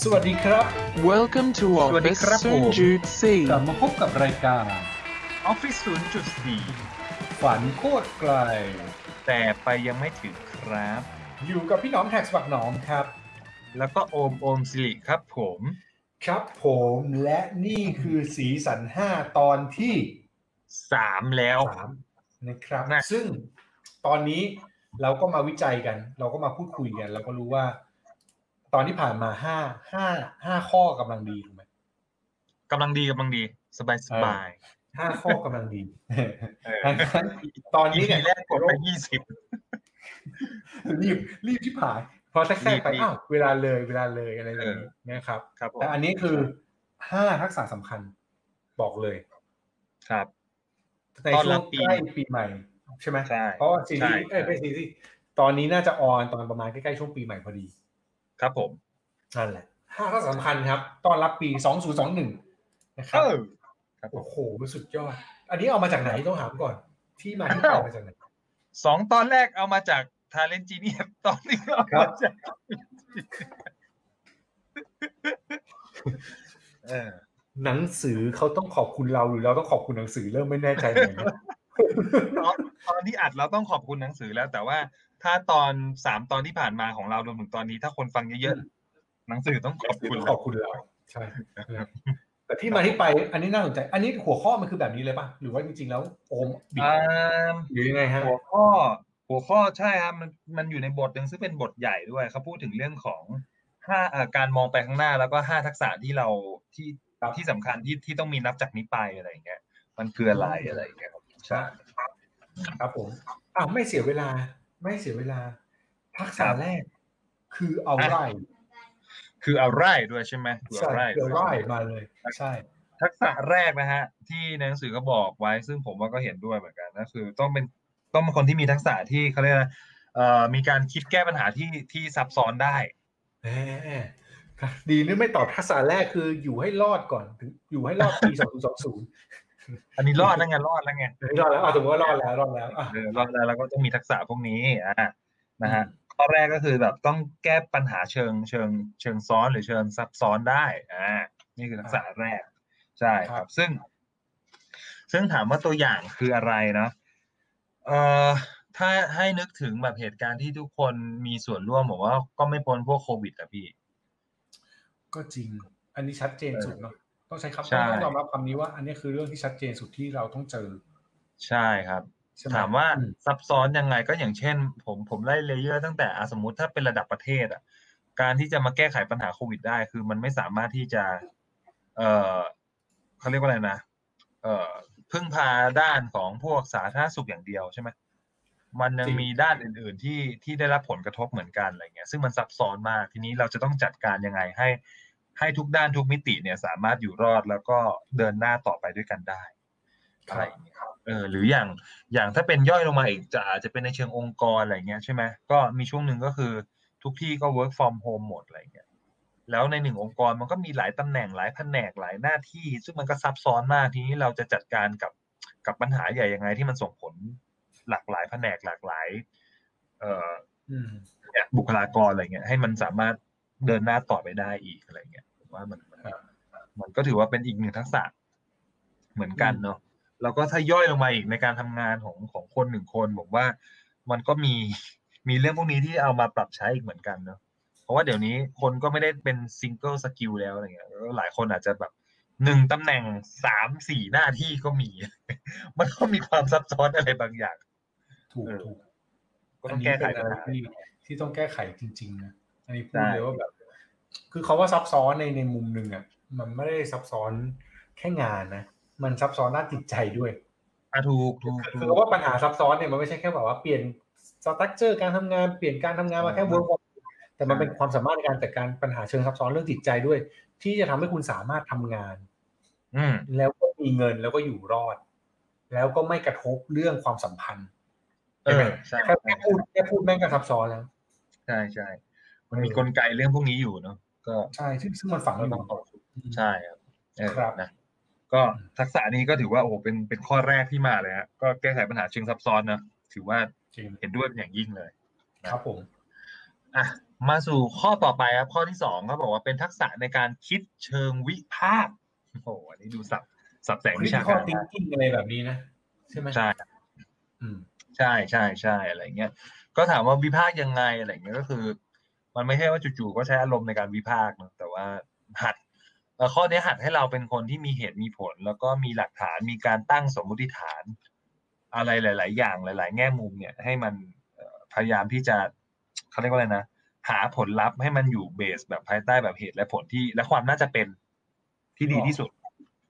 สวัสดีครับ Welcome to สวัสดี Office ครับผม St. Jude C. กลับมาพบกับรายการออฟฟิศ0.4 ฝันโคตรไกล แต่ไปยังไม่ถึงครับ อยู่กับพี่หน้อมแท็กสวักหนอมครับ แล้วก็โอมโอมสิริครับผม ครับผมและนี่คือสีสันห้าตอนที่สามแล้ว สามนะครับ นะ ซึ่งตอนนี้เราก็มาวิจัยกัน เราก็มาพูดคุยกัน เราก็รู้ว่า ตอนที่ผ่านมาห้าห้าห้าข้อกำลังดีถูกไหมกำลังดีกำลังดี สบายสบายห้าข้อกำลังดีเออดังนั้นตอนนี้ทีเนี่ยแรกกดไปยี่สิบรีบรีบที่ผายพอแทรกๆไปรีบอ้าวเวลาเลยเวลาเลยอะไรแบบนี้นะครับครับผมแต่อันนี้คือห้าทักษะสำคัญ บอกเลย ครับในต้อนช่รัวบงปีใกล้ปีใหม่ ใช่ไหมใช่เพราะว่าซีรีส์ใช่เอ้ยไม่ซีรีส์ตอนนี้น่าจะออนตอนประมาณใกล้ๆช่วงปีใหม่พอดี ครับผมนั่นแหละห้าทักษะสำคัญครับต้อนรับปีสองศูนย์สองหนึ่งนะคเอรับอครับผมโอ้โหสุดยอด อันนี้เอามาจากไหนต้องถามก่อน ที่มาที่ไปอ้าวมาจากไหนสองตอนแรกเอามาจากทาเลนจีเนียตอนนี้ก็เอาครับมาจากเออหนังสือเขาต้องขอบคุณเราหรือเราต้องขอบคุณหนังสือเริ่มไม่แน่ใจเหมือนกัน ตอนตอนที่อัดเราต้องขอบคุณหนังสือแล้ว แต่ว่าถ้าตอนสามตอนที่ผ่านมาของเรารวมถึงตอนนี้ ถ้าคนฟังเยอะๆหนังสือต้องขอบคุณขเราอบคุณเราใช่แต่ที่มาที่ไป อันนี้น่าสนใจ อันนี้หัวข้อมันคือแบบนี้เลยป่ะหรือว่าจริงๆแล้วโอมบิดอ่าหรือยังไงฮะหัวข้อ หัวข้อใช่ครับมันมันอยู่ในบทหนึ่งซึ่งเป็นบทใหญ่ด้วยเขาพูดถึงเรื่องของห้าอ่าการมองไปข้างหน้าแล้วก็ห้าทักษะที่เราที่ครับที่สำคัญที่ที่ต้องมีนับจากนี้ไปอะไรอย่างเงี้ยมันคืออะไรอะไรอย่างเงี้ยครับ ใช่ครับผมอ้าวไม่เสียเวลา ไม่เสียเวลา ทักษะครับแรก คือเอาไรคืออะไรด้วยใช่ไหมคือใช่อะไรเอาไรมาเลยใช่ ทักษะแรกนะฮะ ที่ในหนังสือก็บอกไว้ ซึ่งผมว่าก็เห็นด้วยเหมือนกันก็คือ ต้องเป็นต้องเป็นคนที่มีทักษะที่เขาเรียกอะไรเอ่อมีการคิดแก้ปัญหาที่ที่ซับซ้อนได้แหมดีนึกไม่ตอบทักษะแรกคืออยู่ให้รอดก่อนถึงอยู่ให้รอดปี2020อันนี้ รอดแล้วไงรอดแล้วไงรอดแล้วอะสมมติว่ารอดแล้วรอดแล้วอะเออรอดแล้วเราก็ต้องมีทักษะพวกนี้อ่านะฮะข้อแรกก็คือแบบต้องแก้ปัญหาเชิงเชิงเชิงซ้อนหรือเชิงซับซ้อนได้อ่านี่คือทักษะแรก ใช่ครับ ซึ่ง ซึ่งถามว่าตัวอย่างคืออะไรนะเอ่อถ้าให้นึกถึงแบบเหตุการณ์ที่ทุกคนมีส่วนร่วมบอกว่าก็ไม่พ้นพวกโควิดอะพี่ ก็จริง อันนี้ชัดเจนสุดเนาะ ต้องใช้คำใช่ต้องยอมรับคำนี้ว่า อันนี้คือเรื่องที่ชัดเจนสุดที่เราต้องเจอ ใช่ครับใช่ไหถามว่าอืมซับซ้อนยังไงก็อย่างเช่น ผมผมไล่เลเยอร์ตั้งแต่อะสมมติถ้าเป็นระดับประเทศอะ การที่จะมาแก้ไขปัญหาโควิดได้ คือมันไม่สามารถที่จะ เอ่อเขาเรียกว่าอะไรนะเอ่อพึ่งพาด้านของพวกสาธารณสุขอย่างเดียวใช่ไหมมันยังจริงมีด้านอื่น ๆ ที่ที่ได้รับผลกระทบเหมือนกันอะไรเงี้ย ซึ่งมันซับซ้อนมากทีนี้เราจะต้องจัดการยังไงให้ ให้ทุกด้านทุกมิติเนี่ยสามารถอยู่รอดแล้วก็เดินหน้าต่อไปด้วยกันได้คอะไรรับอย่างเงี้ยครับเออหรืออย่างอย่างถ้าเป็นย่อยลงมาอีกจะอาจจะเป็นในเชิงองค์กรอะไรเงี้ยใช่ไหมก็มีช่วงหนึ่งก็คือทุกที่ก็ work from home หมดอะไรเงี้ยแล้วในหนึ่งองค์กรมันก็มีหลายตำแหน่งหลายแผนกหลายหน้าที่ ซึ่งมันก็ซับซ้อนมากทีนี้เราจะจัดการกับกับปัญหาใหญ่ยังไงที่มันส่งผลหลากหลายแผนกหลากหลาย เอ่ออืมเนี่ยบุคลากรอะไรเงี้ยให้มันสามารถ เดินหน้าต่อไปได้อีกอะไรเงี้ยผมว่ามันมันครับมันก็ถือว่าเป็นอีกหนึ่งทักษะเหมือนกันเนาะแล้วก็ถ้าย่อยลงมาอีกในการทำงานของของคนหนึ่งคนผมว่ามันก็มีมีเรื่องพวกนี้ที่เอามาปรับใช้อีกเหมือนกันเนาะเพราะว่าเดี๋ยวนี้คนก็ไม่ได้เป็น single skill แล้วอะไรเงี้ยเออหลายคนอาจจะแบบหนึ่งตำแหน่งสามสี่หน้าที่ก็มี มันก็มีความซับซ้อนอะไรบางอย่าง ถูกเออถูกก็ต้องแก้ไขปัญหาอันนี้หาเป็นอะไรที่ที่ต้องแก้ไขจริง ๆ นะ อันนี้พูดใช่เลยว่าแบบ คือเขาว่าซับซ้อนในในมุมหนึ่งอะ มันไม่ได้ซับซ้อนแค่งานนะ มันซับซ้อนด้านจิตใจด้วยอะถูกถูกคือถูกคือว่าปัญหาซับซ้อนเนี่ยมันไม่ใช่แค่แบบว่าเปลี่ยน structure การทำงานเปลี่ยนการทำงานมาแค่อืม work แต่มันใช่เป็นความสามารถในการจัดการปัญหาเชิงซับซ้อนเรื่องจิตใจด้วย ที่จะทำให้คุณสามารถทำงาน อืมแล้วก็มีเงินแล้วก็อยู่รอด แล้วก็ไม่กระทบเรื่องความสัมพันธ์เออใช่แค่แค่พูดแค่พูดแม่งก็ซับซ้อนแล้ว ใช่ใช่ มันมีกลไกเรื่องพวกนี้อยู่เนาะก็ใช่ซึ่งซึ่งมันฝังอยู่ต้องต่อสู้ใช่ครับเออครับนะก็ทักษะนี้ก็ถือว่าโอ้โหเป็นเป็นข้อแรกที่มาเลยฮะก็แก้ไขปัญหาเชิงซับซ้อนนะถือว่าจริงเห็นด้วยเป็นอย่างยิ่งเลยครับผมอะมาสู่ข้อต่อไปครับข้อที่สองเขาบอกว่าเป็นทักษะในการคิดเชิงวิพากษ์โอ้โหอันนี้ดูสับสับแสงวิชาข้อการติงกิ้งอะไรแบบนี้นะใช่ไหมใช่อืมใช่ใช่ใช่อะไรเงี้ยก็ถามว่าวิพากษ์ยังไงอะไรเงี้ยก็คือ มันไม่ใช่ว่าจู่ๆก็ใช้อารมณ์ในการวิพากษ์นะแต่ว่าหัดเอ่อข้อนี้หัดให้เราเป็นคนที่มีเหตุมีผล แล้วก็มีหลักฐานมีการตั้งสมมุติฐาน อะไรหลาย ๆ อย่างหลาย ๆ แง่มุมเนี่ยให้มันเอ่อพยายามที่จะเขาเรียกว่าอะไรนะหาผลลัพธ์ให้มันอยู่เบสแบบภายใต้แบบเหตุและผลที่ และความน่าจะเป็นที่ดีที่สุด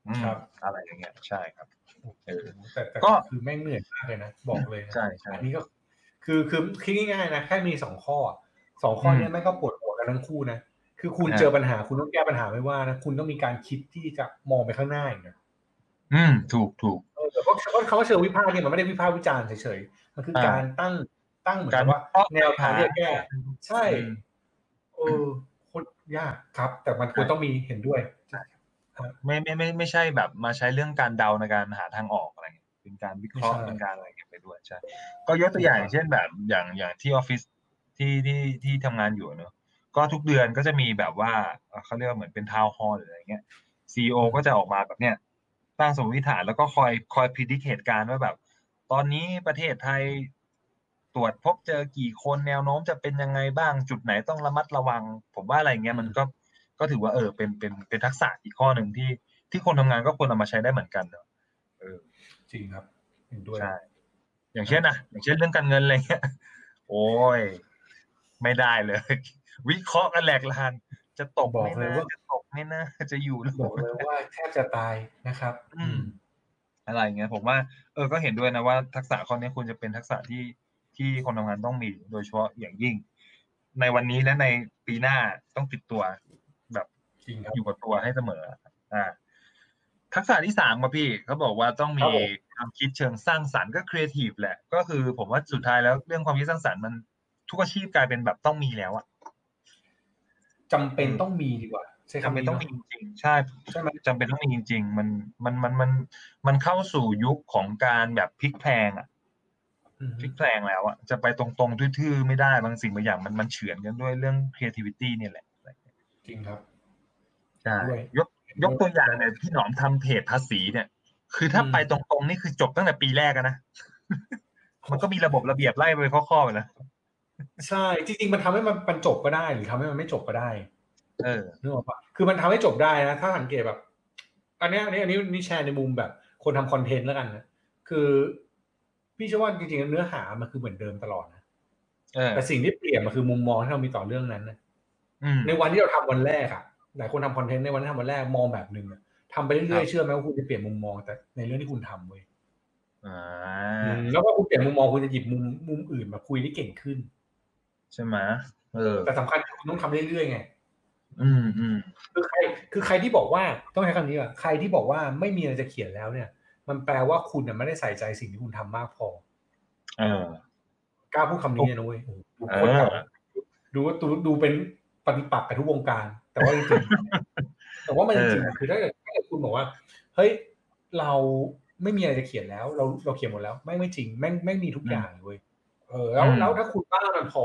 อืมครับอะไรอย่างเงี้ย ใช่ครับเออแต่แต่ก็คือแม่งเหนื่อยมากเลยนะบอกเลยนะใช่ใช่อันนี้ก็คือคือคิดง่ายๆนะแค่มีสองข้อ สองข้ออืมเนี้แม่งก็ปวดหัวกันทั้งคู่นะคือคุณอ่าเจอปัญหาคุณต้องแก้ปัญหาไม่ว่านะคุณต้องมีการคิดที่จะมองไปข้างหน้าอีกนะอืมถูกถูกเออเพราะเพราะเขาว่าเชิงวิพากษ์เนี่ยมันไม่ได้วิพากษ์วิจารณ์เฉยๆมันคืออาการตั้งตั้งเหมือนกับว่าการแนวทางที่จะแก้ ใช่อืมเออโคตรยากครับ แต่มันควรต้องมีเห็นด้วยไม่ไม่ไม่ไม่ใช่แบบมาใช้เรื่องการเดาในการหาทางออกอะไรเงี้ยเป็นการวิเคราะห์ไม่ใช่เป็นการอะไรเงี้ยไปด้วยใช่ก็ยกตัวอย่างเช่นแบบอย่างอย่างที่ออฟฟิศ ที่ที่ที่ทำงานอยู่เนอะก็ทุกเดือนก็จะมีแบบว่าเอ่อเขาเรียกว่าเหมือนเป็นทาวน์ฮอลหรืออะไรเงี้ยซีอก็จะออกมาแบบเนี้ยตั้งสมมติฐานแล้วก็คอยคอยพิจิตเหตุการณ์ว่าแบบ ตอนนี้ประเทศไทยตรวจพบเจอกี่คนแนวโน้มจะเป็นยังไงบ้างจุดไหนต้องระมัดระวัง ผมว่าอะไรเงี้ยมันก็ก็ถือว่าเออเป็นเป็นเป็นทักษะอีกข้อหนึ่งที่ที่คนทำงานก็ควรเอามาใช้ได้เหมือนกันเนอะเออจริงครับเห็นด้วยใช่อย่างเช่นนะอย่างเช่นเรื่องการเงินอะไรเงี้ยโอ้ย ไม่ได้เลย วิเคราะห์กันแหลกลาน จะตกบอกไม่เลยน่าว่าจะตกไม่น่าจะอยู่หรืบอกเลยว่าแทบจะตายนะครับ อืมอะไรเงี้ยผมว่าเออก็เห็นด้วยนะว่าทักษะข้อนี้ควรจะเป็นทักษะที่ที่คนทำงานต้องมีโดยเฉพาะอย่างยิ่ง ในวันนี้และในปีหน้าต้องติดตัว แบบจริงครับอยู่กับตัวให้เสมอ อ่า ทักษะที่สามครับพี่เขาบอกว่าต้องคมีรับผมความคิดเชิงสร้างสรรค์ก็ครีเอทีฟแหละ ก็คือผมว่าสุดท้ายแล้วเรื่องความคิดสร้างสรรค์มัน ทุกอาชีพกลายเป็นแบบต้องมีแล้วอะจำเป็นต้องมีดีกว่าใช้จำคำเป็นนี้ต้องเนาะมีจริงๆใช่ใช่ไหมจำเป็นต้องมีจริง ๆ มันมันมันมันมันเข้าสู่ยุคของการแบบพลิกแพลงอะอืมพลิกแพลงแล้วอะจะไปตรงๆทื่อๆไม่ได้บางสิ่งบางอย่างมันมันเฉือนกันด้วยเรื่อง creativity เนี่ยแหละจริงครับใช่ด้วยยกยกตัวอย่างเนี่ยพี่หนอมทำเพจภาษีเนี่ย คือถ้าอืมไปตรงๆนี่คือจบตั้งแต่ปีแรกอะนะมันก็มีระบบระเบียบไล่ไปข้อๆไปแล้ว ใช่ จริงๆ มันทำให้มันมันจบก็ได้ หรือทำให้มันไม่จบก็ได้ เออนึกออกปะคือมันทำให้จบได้นะถ้าสังเกตแบบ อันเนี้ยอันนี้อันนี้นี่แชร์ในมุมแบบ คนทำคอนเทนต์แล้วกันนะคือพี่เชื่อว่าจริงๆเนื้อหามันคือเหมือนเดิมตลอดนะเออแต่สิ่งที่เปลี่ยนมันคือมุมมองที่เรามีต่อเรื่องนั้นนะอืมในวันที่เราทำวันแรกอะหลายคนทำคอนเทนต์ในวันที่ทำวันแรกมองแบบหนึ่งอะทำไปเรื่ครัอยบๆเชื่อไหมว่าคุณจะเปลี่ยนมุมมองแต่ในเรื่องที่คุณทำเว้ยอ่าแล้วก็คุณเปลี่ยนมุมมองคุณจะหยิบมุมมุมอื่นมาคุยได้เก่งขึ้น ใช่ไหมเออ แต่สำคัญคือคุณต้องทำเรื่อยๆไง อืมอืมคือใคร คือใครที่บอกว่าต้องใช้คำนี้ว่าใครที่บอกว่าไม่มีอะไรจะเขียนแล้วเนี่ย มันแปลว่าคุณน่ะไม่ได้ใส่ใจสิ่งที่คุณทำมากพอเออกล้าพูดคำนี้นะเว้ยโอ้โหดูเอโคตรอเก่าดูดูดูเป็นปฏิปักษ์กับทุกวงการ แต่ว่าจริงๆแต่ว่ามันจริงๆอะคือถ้าเกิดถ้าเกิดคุณบอกว่า เฮ้ยเราไม่มีอะไรจะเขียนแล้ว เราเราเขียนหมดแล้วแม่งไม่จริงแม่งแม่งมีทุกอย่างเลยเว้ยเออแล้วอืมแล้วถ้าคุณบ้ามันพอ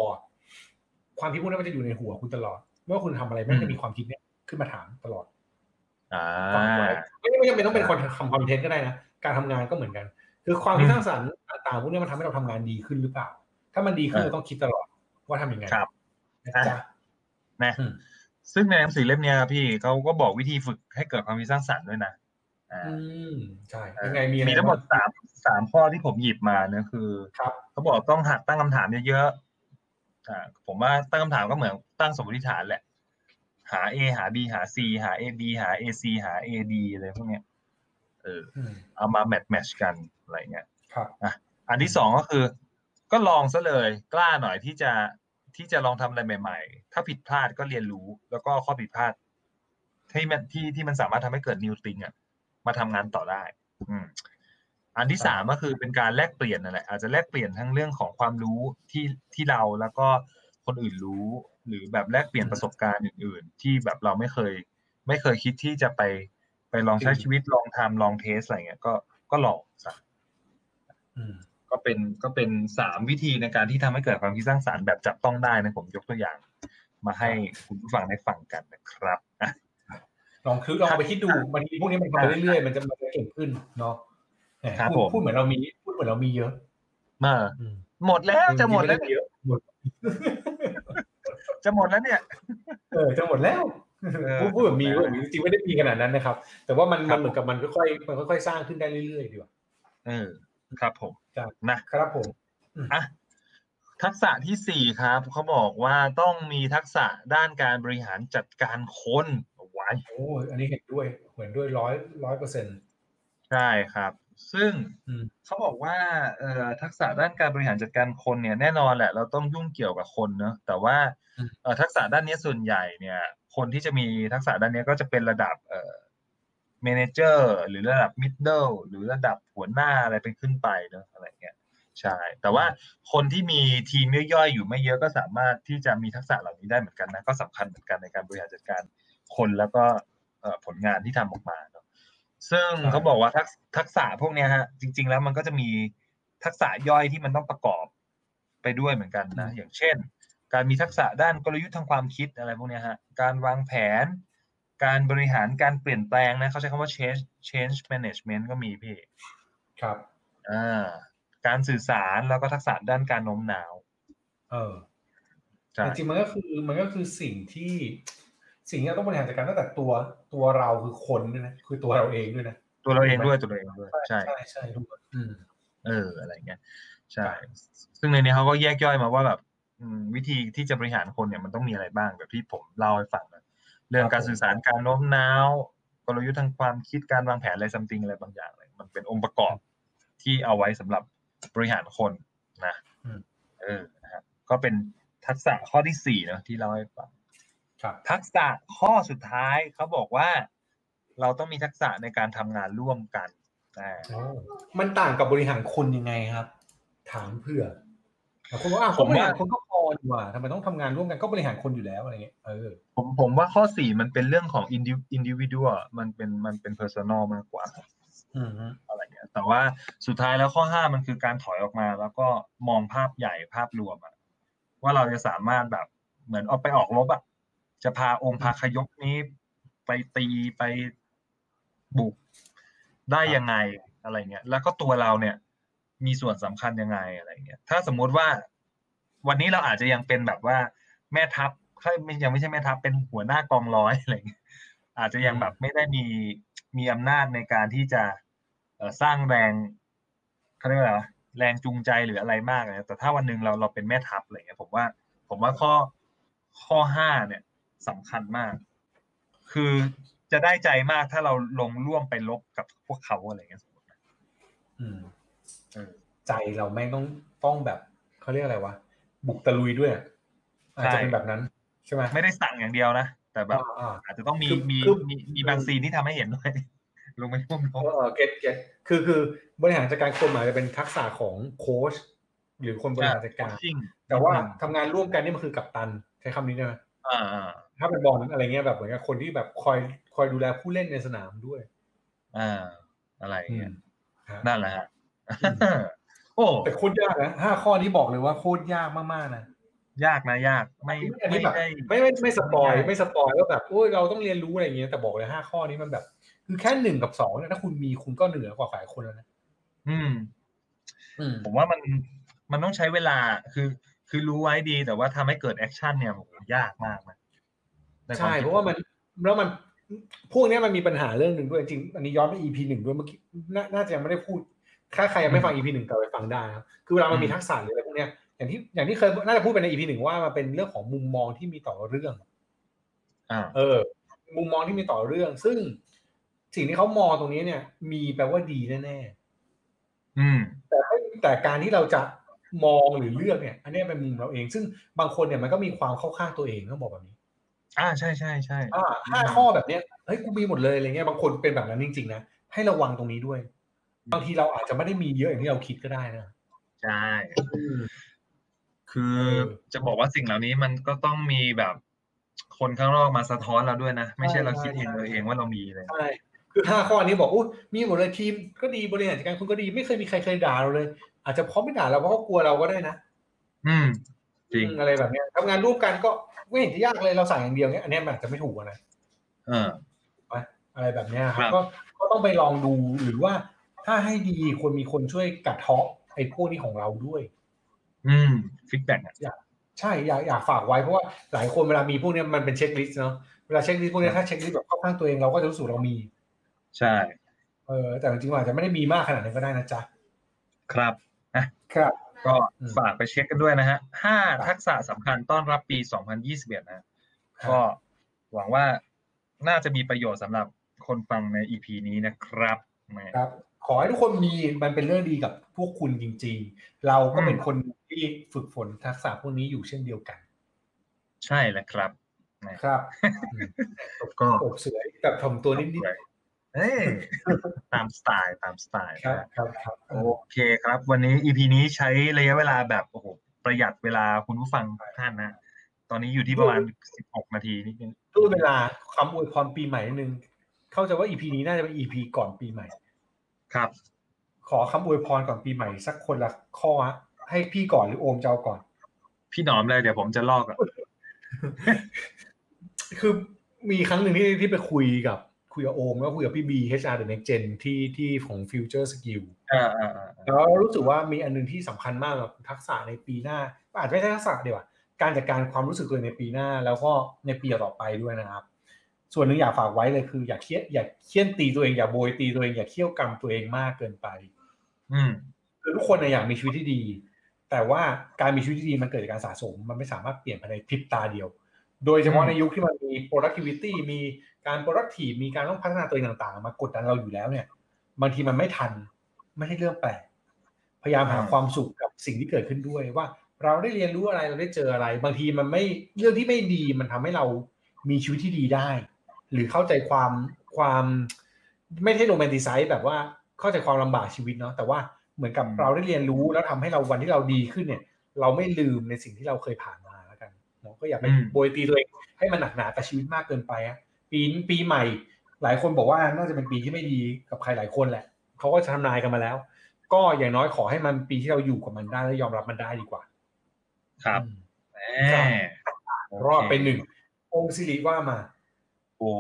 ความคิดพวกนั้นมันจะอยู่ในหัวคุณตลอดไม่ว่าคุณทำอะไรแม่งจะมีความคิดเนี้ยขึ้นมาถามตลอดอ่าฟังไว้ไม่ไม่จำเป็นต้องเป็นคนทำคอนเทนต์ก็ได้นะการทำงานก็เหมือนกัน คือความคิดอืมสร้างสรรค์ต่างๆพวกนี้มันทำให้เราทำงานดีขึ้นหรือเปล่า ถ้ามันดีขึ้นเออเราต้องคิดตลอดว่าทำยังไงครับนะจ๊ะนะอืมซึ่งในหนังสือเล่มเนี้ยครับพี่เขาก็บอกวิธีฝึกให้เกิดความคิดสร้างสรรค์ด้วยนะอ่าอืมใช่ยังไงมีอะไรมีทั้งหมดบ้าสามสามข้อที่ผมหยิบมาเนี่ยคือ ครับเขาบอกต้องหัดตั้งคำถามเยอะๆอ่า ผมว่าตั้งคำถามก็เหมือนตั้งสมมติฐานแหละ หา A หา B หา C หา A B หา A C หา A D อะไรพวกเนี้ยเอออืมเอามาแมทแมชกันอะไรเงี้ยครับอันที่สองก็คือ ก็ลองซะเลยกล้าหน่อยที่จะที่จะลองทำอะไรใหม่ ๆ ถ้าผิดพลาดก็เรียนรู้ แล้วก็ข้อผิดพลาดที่มันที่ที่มันสามารถทำให้เกิดนิวติงอะมาทำงานต่อได้ อืม อันที่สามก็คือเป็นการแลกเปลี่ยนนั่นแหละอาจจะแลกเปลี่ยนทั้งเรื่องของความรู้ที่ที่เราแล้วก็คนอื่นรู้ หรือแบบแลกเปลี่ยนประสบการณ์อื่น ๆ ที่แบบเราไม่เคย ไม่เคยคิดที่จะไปไปลองใช้ชีวิตลองทำลองเทสอะไรเงี้ยก็ก็ลองซะอืมก็เป็นก็เป็นสามวิธีในการที่ทำให้เกิดความคิดสร้างสรรค์แบบจับต้องได้นะผมยกตัวอย่าง มาให้คุณผู้ฟังได้ฟังกันนะครับอะลองคือลองเอาไปคิดดูบางทีพวกนี้มันทำไปเรื่อยๆมันจะมันจะเก่งขึ้นเนาะ แหมพูดพูดเหมือนเรามีพูดเหมือนเรามีเยอะมาอืมหมดแล้วจะหมดแล้วเยอะหมดจะหมดแล้วเนี่ย เออจะหมดแล้วเออพูดพูดแบบมีพูดแบบมีจริงๆไม่ได้มีขนาดนั้นนะครับ แต่ว่ามันครัมันบเหมือนกับมันค่อยๆมันค่อยๆสร้างขึ้นได้เรื่อยๆดีกว่าเออครับผมครับนะครับผมอะทักษะที่สี่ครับเขาบอกว่าต้องมีทักษะด้านการบริหารจัดการคนเอาไว้โอ้ยอันนี้เห็นด้วยเหมือนด้วยร้อยร้อยเปอร์เซ็นต์ใช่ครับ ซึ่งอืมเขาบอกว่าเอ่อทักษะด้านการบริหารจัดการคนเนี่ยแน่นอนแหละ เราต้องยุ่งเกี่ยวกับคนเนอะแต่ว่าเอ่อทักษะด้านนี้ส่วนใหญ่เนี่ย คนที่จะมีทักษะด้านนี้ก็จะเป็นระดับเอ่อ manager หรือระดับ middle หรือระดับหัวหน้าอะไรเป็นขึ้นไปเนอะอะไรเงี้ยใช่แต่ว่าคนที่มีทีมย่อยๆอยู่ไม่เยอะก็สามารถที่จะมีทักษะเหล่านี้ได้เหมือนกันนะก็สำคัญเหมือนกันในการบริหารจัดการคนแล้วก็เอ่อผลงานที่ทำออกมาเนอะ ซึ่งใช่ เขาบอกว่าทักษทักษะพวกเนี้ยฮะ จริง ๆ แล้วมันก็จะมีทักษะย่อยที่มันต้องประกอบไปด้วยเหมือนกันนะอย่างเช่น การมีทักษะด้านกลยุทธ์ทางความคิดอะไรพวกเนี้ยฮะ การวางแผน การบริหารการเปลี่ยนแปลงนะเขาใช้คำว่า change change management ก็มีพี่ครับ อ่าการสื่อสารแล้วก็ทักษะด้านการโน้มน้าวเออ ใช่ แต่จริงๆมันก็คือมันก็คือสิ่งที่ สิ่งที่เราต้องบริหารจัดการตั้งแต่ตัวตัวเราคือคนด้วยนะคือตัวเราเองด้วยนะตัวเราเองด้วยตัวเราเองด้วยใช่ใช่ใช่ทุกคนอืมเอออะไรเงี้ยใช่ ซึ่งในนี้เขาก็แยกย่อยมาว่าแบบอืมวิธีที่จะบริหารคนเนี่ยมันต้องมีอะไรบ้างแบบที่ผมเล่าให้ฟังนะเรื่องการสื่อสารการโน้มน้าวกลยุทธ์ทางความคิดการวางแผนอะไรซัมติงอะไรบางอย่างเลยมันเป็นองค์ประกอบที่เอาไว้สำหรับบริหารคนนะอืมเออนะครับก็เป็นทักษะข้อที่สี่เนอะที่เล่าให้ฟังครับ ทักษะข้อสุดท้ายเขาบอกว่า เราต้องมีทักษะในการทำงานร่วมกันอ่าโอ้มันต่างกับบริหารคนยังไงครับ ถามเพื่อแต่คนว่าอ้าวผมบริหารคนก็พอดีกว่าทำไมต้องทำงานร่วมกันก็บริหารคนอยู่แล้วอะไรเงี้ยเออผมผมว่าข้อสี่มันเป็นเรื่องของ indi- individual อะมันเป็นมันเป็น personal มากกว่าอืมฮึอะไรเงี้ยแต่ว่าสุดท้ายแล้วข้อห้ามันคือการถอยออกมา แล้วก็มองภาพใหญ่ภาพรวมอะว่าเราจะสามารถแบบเหมือนออกไปออกรบอะ จะพาองค์พาขยกนี้ไปตีไปบุกได้ยังไงอะไรเงี้ย แล้วก็ตัวเราเนี่ย มีส่วนสำคัญยังไงอะไรเงี้ย ถ้าสมมุติว่า วันนี้เราอาจจะยังเป็นแบบว่า แม่ทัพเฮ้ยไม่ยังไม่ใช่แม่ทัพเป็นหัวหน้ากองร้อยอะไรเงี้ย อาจจะยังแบบไม่ได้มีมีอำนาจในการที่จะสร้างแรงเขาเรียกว่าแรงจูงใจหรืออะไรมากเลยแต่ถ้าวันหนึ่งเราเราเป็นแม่ทัพอะไรเงี้ยผมว่า ผมว่าข้อข้อห้าเนี่ย สำคัญมาก คือจะได้ใจมากถ้าเราลงร่วมไปลบกับพวกเขาอะไรเงี้ยสมมตินะอืมเออใจเราแม่งต้องต้องแบบเขาเรียกอะไรวะบุกตะลุยด้วยอะอาจจะเป็นแบบนั้นใช่ไหมไม่ได้สั่งอย่างเดียวนะแต่แบบอ่าอาจจะต้องมีคือมีคือมีมีบางซีนที่ทำให้เห็นด้วยลงไปร่วมรเอบอเออเก็ตเก็ตคือคือบริหารจัดการคนหมายจะเป็นทักษะของโค้ชหรือคนบริหารจัดการจริงแต่ว่าทำงานร่วมกันนี่มันคือกัปตันใช้คำนี้ได้ไหมอ่าอ่า ถ้าเป็นบอลอะไรเงี้ยแบบเหมือนกับคนที่แบบคอยคอยดูแลผู้เล่นในสนามด้วย อ่า อะไรอย่างเงี้ยฮะนั่นแหละฮะอืมโอ้แต่โคตรยากนะห้าข้อนี้บอกเลยว่าโคตรยากมากๆนะยากนะยาก ไม่อันนี้ไม่แบบได้ไม่ไม่ไม่สปอยไม่ได้ไม่ spoil ว่าแบบโอ้ยเราต้องเรียนรู้อะไรอย่างเงี้ยแต่บอกเลยห้าข้อนี้มันแบบ คือแค่หนึ่งกับสองเนี่ยถ้าคุณมีคุณก็เหนือกว่าฝ่ายคนแล้วนะอืมอืมผมว่ามันมันต้องใช้เวลาคือ คือรู้ไว้ดีแต่ว่าทำให้เกิด action เนี่ยโอ้โหยากมากนะนควใช่คิดเพราะว่ามันแล้วมันพวกเนี้ยมันมีปัญหาเรื่องหนึ่งด้วยจริงอันนี้ย้อนไป EP หนึ่งด้วยเมื่อกี้น่าน่าจะยังไม่ได้พูด ถ้าใครยังไม่ฟัง EP หนึ่งกลับไปฟังได้ครับคือเวลามันมีทักษะหรืออะไรพวกเนี้ยอย่างที่อย่างที่เคยน่าจะพูดไปใน EP หนึ่งว่ามันเป็นเรื่องของมุมมองที่มีต่อเรื่องอ่าเออ มุมมองที่มีต่อเรื่อง ซึ่งสิ่งที่เขามองตรงนี้เนี่ย มีแปลว่าดีแน่อืมๆแต่ไม่แต่การที่เราจะ มองหรือเลือกเนี่ย อันเนี้ยเป็นมุมเราเอง ซึ่งบางคนเนี่ยมันก็มีความเข้าข้างตัวเองต้องบอกแบบนี้ อ่าใช่ใช่ใช่อ่าห้าข้อแบบเนี้ยเฮ้ยกูมีหมดเลยอะไรเงี้ยบางคนเป็นแบบนั้นจริงๆนะให้ระวังตรงนี้ด้วย บางทีเราอาจจะไม่ได้มีเยอะอย่างที่เราคิดก็ได้นะใช่อืมคือเออจะบอกว่าสิ่งเหล่านี้มันก็ต้องมีแบบคนข้างนอกมาสะท้อนเราด้วยนะ ไม่ใช่เราใช่คิดเองใช่เราเองว่าเรามีเลยใช่คือห้าข้อนี้บอกอุ้ยมีหมดเลยทีมก็ดีบริหารจัดการคุณก็ดี ไม่เคยมีใครเคยด่าเราเลย อาจจะเพราะไม่ด่าเราเพราะเขากลัวเราก็ได้นะ อืม จริงอืมอะไรแบบเนี้ยทำงานร่วมกันก็ไม่เห็นจะยากเลยเราสั่งอย่างเดียวเนี้ยอันเนี้ยมันอาจจะไม่ถูกอะนะเอออะไรแบบเนี้ยคครัรับบก็ก็ต้องไปลองดูหรือว่า ถ้าให้ดีควรมีคนช่วยกะเทาะไอ้พวกนี้ของเราด้วย อืม feedback อะใช่อยากอยากฝากไว้เพราะว่าหลายคนเวลามีพวกเนี้ยมันเป็น checklist เนาะเวลา checklist พวกเนี้ยถ้า checklist แบบเข้าข้างตัวเองเราก็จะรู้สึกเรามี ใช่ เออแต่จริงๆมันอาจจะไม่ได้มีมากขนาดนั้นก็ได้นะจ๊ะครับ ครับ ก็อืมฝากไปเช็คกันด้วยนะฮะห้าครับทักษะสำคัญต้อนรับปี2021นะครับก็หวังว่าน่าจะมีประโยชน์สำหรับคนฟังใน EP นี้นะครับแหมครับขอให้ทุกคนมีมันเป็นเรื่องดีกับพวกคุณจริง ๆ เราก็เป็นอืมคนที่ฝึกฝนทักษะพวกนี้อยู่เช่นเดียวกัน ใช่แล้วครับ ครับอืมก็อกเสือแบบถ่อมตัวนิด เอ้ยตามสไตล์ตามสไตล์ๆครับนะครับครับโอเคครับ วันนี้ EP นี้ใช้ระยะเวลาแบบโอ้โหประหยัดเวลาคุณผู้ฟังทุกท่านนะตอนนี้อยู่ที่ประมาณ 16 นาทีนิดนึงด้วยเวลาคำอวยพรปีใหม่นิดนึง เข้าใจว่า EP นี้น่าจะเป็น EP ก่อนปีใหม่ ครับ ขอคำอวยพรก่อนปีใหม่ สักคนละข้อฮะให้พี่ก่อนหรือโอมจะเอาก่อน พี่หนอมเลยเดี๋ยวผมจะลอกอะคือมีครั้งหนึ่งที่ที่ไปคุยกับ คุยกับโอมแล้วคุยกับพี่บี HR The Next Gen ที่ที่ของ Future Skill อ่าอ่าอ่าแล้วรู้สึกว่ามีอันหนึงที่สำคัญมากกับทักษะในปีหน้า อาจจะไม่ใช่ทักษะเดียวาการจัดการความรู้สึกตัวเองในปีหน้า แล้วก็ในปีต่อไปด้วยนะครับ ส่วนหนึ่งอยากฝากไว้เลยคือ อย่าเครียดอย่าเคี่ยนตีตัวเองอย่าโบยตีตัวเองอย่าเคี่ยวกรรมตัวเองมากเกินไป อืมคือทุกคนน่ะอยากมีชีวิตที่ดี แต่ว่าการมีชีวิตที่ดีมันเกิดจากการสะสม มันไม่สามารถเปลี่ยนภายในพริบตาเดียว โดยเฉพาะอืมในยุคที่มันมี productivity มี การ productive มีการต้องพัฒนาตัวเองต่างๆ มากดดันเราอยู่แล้วเนี่ย บางทีมันไม่ทัน ไม่ใช่เรื่องแปลก พยายามหาความสุขกับสิ่งที่เกิดขึ้นด้วยว่า เราได้เรียนรู้อะไรเราได้เจออะไร บางทีมันไม่เรื่องที่ไม่ดีมันทำให้เรามีชีวิตที่ดีได้ หรือเข้าใจความความไม่ใช่โรแมนติไซส์แบบว่าเข้าใจความลำบากชีวิตเนาะแต่ว่าเหมือนกับอืมเราได้เรียนรู้แล้วทำให้เราวันที่เราดีขึ้นเนี่ย เราไม่ลืมในสิ่งที่เราเคยผ่านมาแล้วกันเนาะก็อย่าไปโบยตีตัวเองให้มันหนักหนากับชีวิตมากเกินไปอะ ปีนี้ปีใหม่ หลายคนบอกว่าน่าจะเป็นปีที่ไม่ดีกับใครหลายคนแหละเขาก็จะทำนายกันมาแล้ว ก็อย่างน้อยขอให้มันปีที่เราอยู่กับมันได้และยอมรับมันได้ดีกว่า ครับอืมแหครับมรอดไปหนึ่งองค์สิริว่ามาโอ้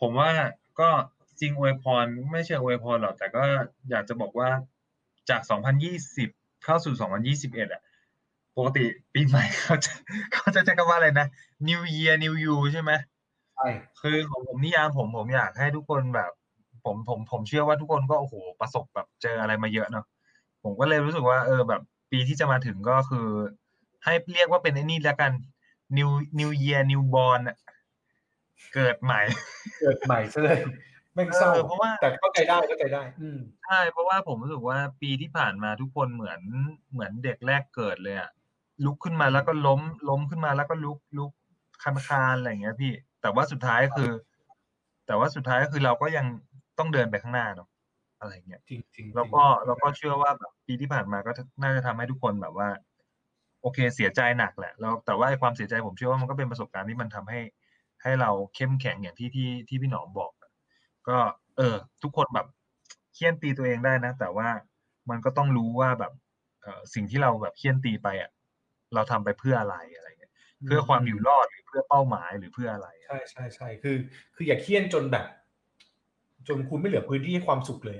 ผมว่าก็จริงอวยพรไม่เชิงอวยพรหรอกแต่ก็อยากจะบอกว่าจาก 2020 เข้าสู่ 2021อะปกติปีใหม่เขาจะเขาจะใช้คำว่าอะไรนะ New Year New You ใช่ไหมใช่ คือของผมนิยามผมผมอยากให้ทุกคนแบบ ผมผมผมเชื่อว่าทุกคนก็โอ้โหประสบแบบเจออะไรมาเยอะเนาะผมก็เลยรู้สึกว่า เออแบบ ปีที่จะมาถึงก็คือ ให้เรียกว่าเป็นไอ้นี่แล้วกัน New New Year New Born อะเกิดใหม่ เกิดใหม่ซะเลยแม่งเศร้าเออเพราะว่าแต่เข้าใจได้เข้าใจได้ อืมใช่เพราะว่าผมรู้สึกว่าปีที่ผ่านมาทุกคนเหมือนเหมือนเด็กแรกเกิดเลยอะลุกขึ้นมาแล้วก็ล้ม ล้มขึ้นมาแล้วก็ลุกลุกคันคานอะไรอย่างเงี้ยพี่ แต่ว่าสุดท้ายคือ แต่ว่าสุดท้ายก็คือเราก็ยังต้องเดินไปข้างหน้าเนาะอะไรอย่างเงี้ยจริงจริงแล้วก็แล้วก็เชื่อว่าแบบปีที่ผ่านมาก็น่าจะทำให้ทุกคนแบบว่า โอเคเสียใจหนักแหละแล้วแต่ว่าไอ้ความเสียใจผมเชื่อว่ามันก็เป็นประสบการณ์ที่มันทำให้ ให้เราเข้มแข็งอย่างที่ที่ที่พี่หนอมบอก ก็ เออ ทุกคนแบบเคี่ยนตีตัวเองได้นะ แต่ว่ามันก็ต้องรู้ว่าแบบเออสิ่งที่เราแบบเคี่ยนตีไปอะ เราทำไปเพื่ออะไรอะไรเงี้ยเพื่อความอยู่รอดหรือเพื่อเป้าหมายหรือเพื่ออะไร ใช่ใช่ใช่คือ คืออย่าเคี่ยนจนแบบ จนคุณไม่เหลือพื้นที่ให้ความสุขเลย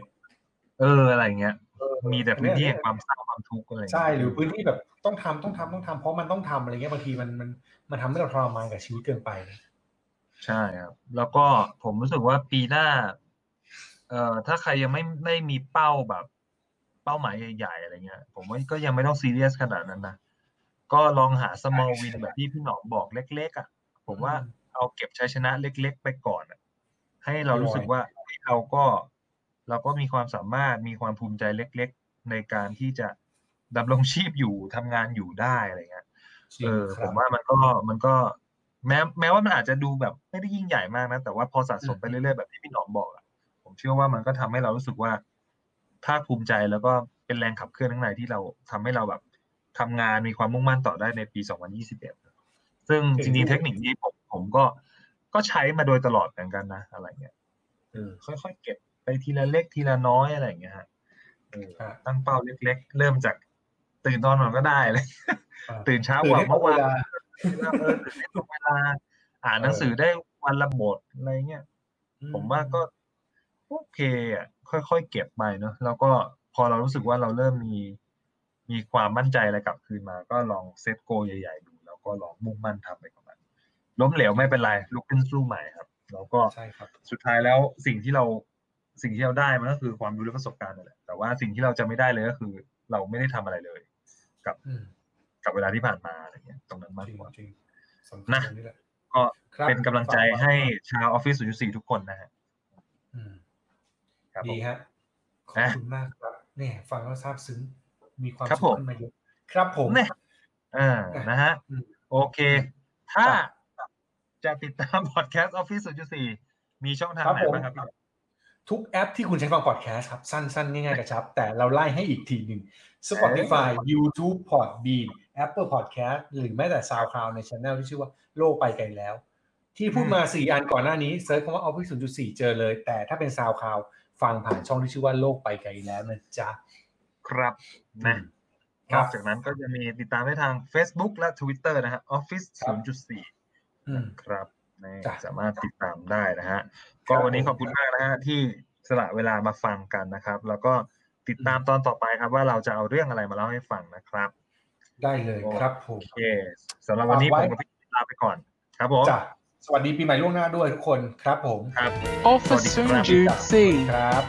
เอออะไรเงี้ยเออมีแต่พื้นที่แห่งความเศร้าความทุกข์อะไรเงี้ยใช่หรือพื้นที่แบบต้องทำต้องทำต้องทำเพราะมันต้องทำอะไรเงี้ยบางทีมันมันมันทำให้เราทรมานกับชีวิตเกินไปนะใช่ครับ แล้วก็ผมรู้สึกว่าปีหน้า เอ่อถ้าใครยังไม่ไม่มีเป้าแบบ เป้าหมายใหญ่ๆอะไรเงี้ย ผมว่าก็ยังไม่ต้องซีเรียสขนาดนั้นนะ ก็ลองหา small win แบบที่พี่หนอมบอกเล็ก ๆ อะ ผมว่าเอาเก็บชัยชนะเล็ก ๆ ไปก่อนอะให้เรารู้สึกว่าเฮ้ยเราก็เราก็มีความสามารถมีความภูมิใจเล็ก ๆ ในการที่จะดำรงชีพอยู่ทำงานอยู่ได้อะไรเงี้ยจริงเออคผรับมว่ามันก็มันก็ แม้แม้ว่ามันอาจจะดูแบบไม่ได้ยิ่งใหญ่มากนะ แต่ว่าพอสะสมไปเรื่อยๆแบบที่พี่หนอมบอกอะผมเชื่อว่ามันก็ทำให้เรารู้สึกว่าภาคภูมิใจแล้วก็เป็นแรงขับเคลื่อนข้างในที่เราทำให้เราแบบ ทำงานมีความมุ่งมั่นต่อได้ในปี 2021 ซึ่งจริงๆเทคนิคนี้ผมผมก็ก็ใช้มาโดยตลอดเหมือนกันนะอะไรเงี้ยเออค่อยๆเก็บไปทีละเล็กทีละน้อยอะไรอย่างเงี้ยฮะเออฮะตั้งเป้าเล็ก ๆ เริ่มจากตื่นตอนนอนก็ได้เลยอ่าตื่นเช้าตื่กนว่าให้ตรเมื่งอเววานลาเออตื่นให้ตรงเวลาอ่านหนังสือได้วันละบทอะไรเงี้ยผมว่าก็โอเคอะค่อยๆเก็บไปเนอะแล้วก็พอเรารู้สึกว่าเราเริ่มมี มีความมั่นใจอะไรกลับคืนมา ก็ลองเซตโกใหญ่ๆดูแล้วก็ลองมุ่งมั่นทำไปกับมันล้มเหลวไม่เป็นไรลุกขึ้นสู้ใหม่ครับ แล้วก็ใช่ครับ สุดท้ายแล้วสิ่งที่เราสิ่งที่เราได้มันก็คือความรู้และประสบการณ์นั่นแหละแต่ว่าสิ่งที่เราจะไม่ได้เลยก็คือ เราไม่ได้ทำอะไรเลย กับอืมกับเวลาที่ผ่านมาอะไรเงี้ย ตรงนั้นมากจริงกว่าจริงสำคัญนะตรงนี้แหละก็ครับเป็นกำลังใจฝากไว้ให้ชาวออฟฟิศ0.4ทุกคนนะฮะอืมครับผดีมฮะขอบนะคุณมากครับเนี่ยฟังแล้วซาบซึ้ง มีความครับสุผขมขึ้นมาเยอะครับผมเนี่ยอ่านะฮะอืมโอเค ถ้าครับจะติดตามพอดแคสต์ออฟฟิศ0.4มีช่องทางครับไหนผมบ้างครับพี่ทุกแอปที่คุณใช้ฟังพอดแคสต์ครับ สั้นๆ ง่ายๆกระชับ แต่เราไล่ให้อีกทีหนึ่ง Spotify YouTube Podbean Apple Podcast หรือแม้แต่ SoundCloud ในช anel ที่ชื่อว่าโลกไปไกลแล้ว ที่พูดมา 4 อันก่อนหน้านี้ search คำว่า Office 0.4 เจอเลย แต่ถ้าเป็น SoundCloud ฟังผ่านช่องที่ชื่อว่าโลกไปไกลแล้วนะจ๊ะ ครับนะคนรัอบกจากนั้นก็จะมีติดตามได้ทาง Facebook และ Twitter นะฮะ Office ครับ0.4อืมครับนี่จ้ะสามารถติดตามได้นะฮะครัก็บวันนี้ผมขอบคุณมากนะฮะที่สละเวลามาฟังกันนะครับ แล้วก็ติดตามตอนต่อไปครับ ว่าเราจะเอาเรื่องอะไรมาเล่าให้ฟังนะครับ ได้เลยครับผมโอเคสำหรับวันนี้ฝากผไว้มกับพี่ลาไปก่อน ครับผมจ้ะสวัสดีปีใหม่ล่วงหน้าด้วยทุกคนครับผมครับ Office Sorry, crap. 0.4. ครับ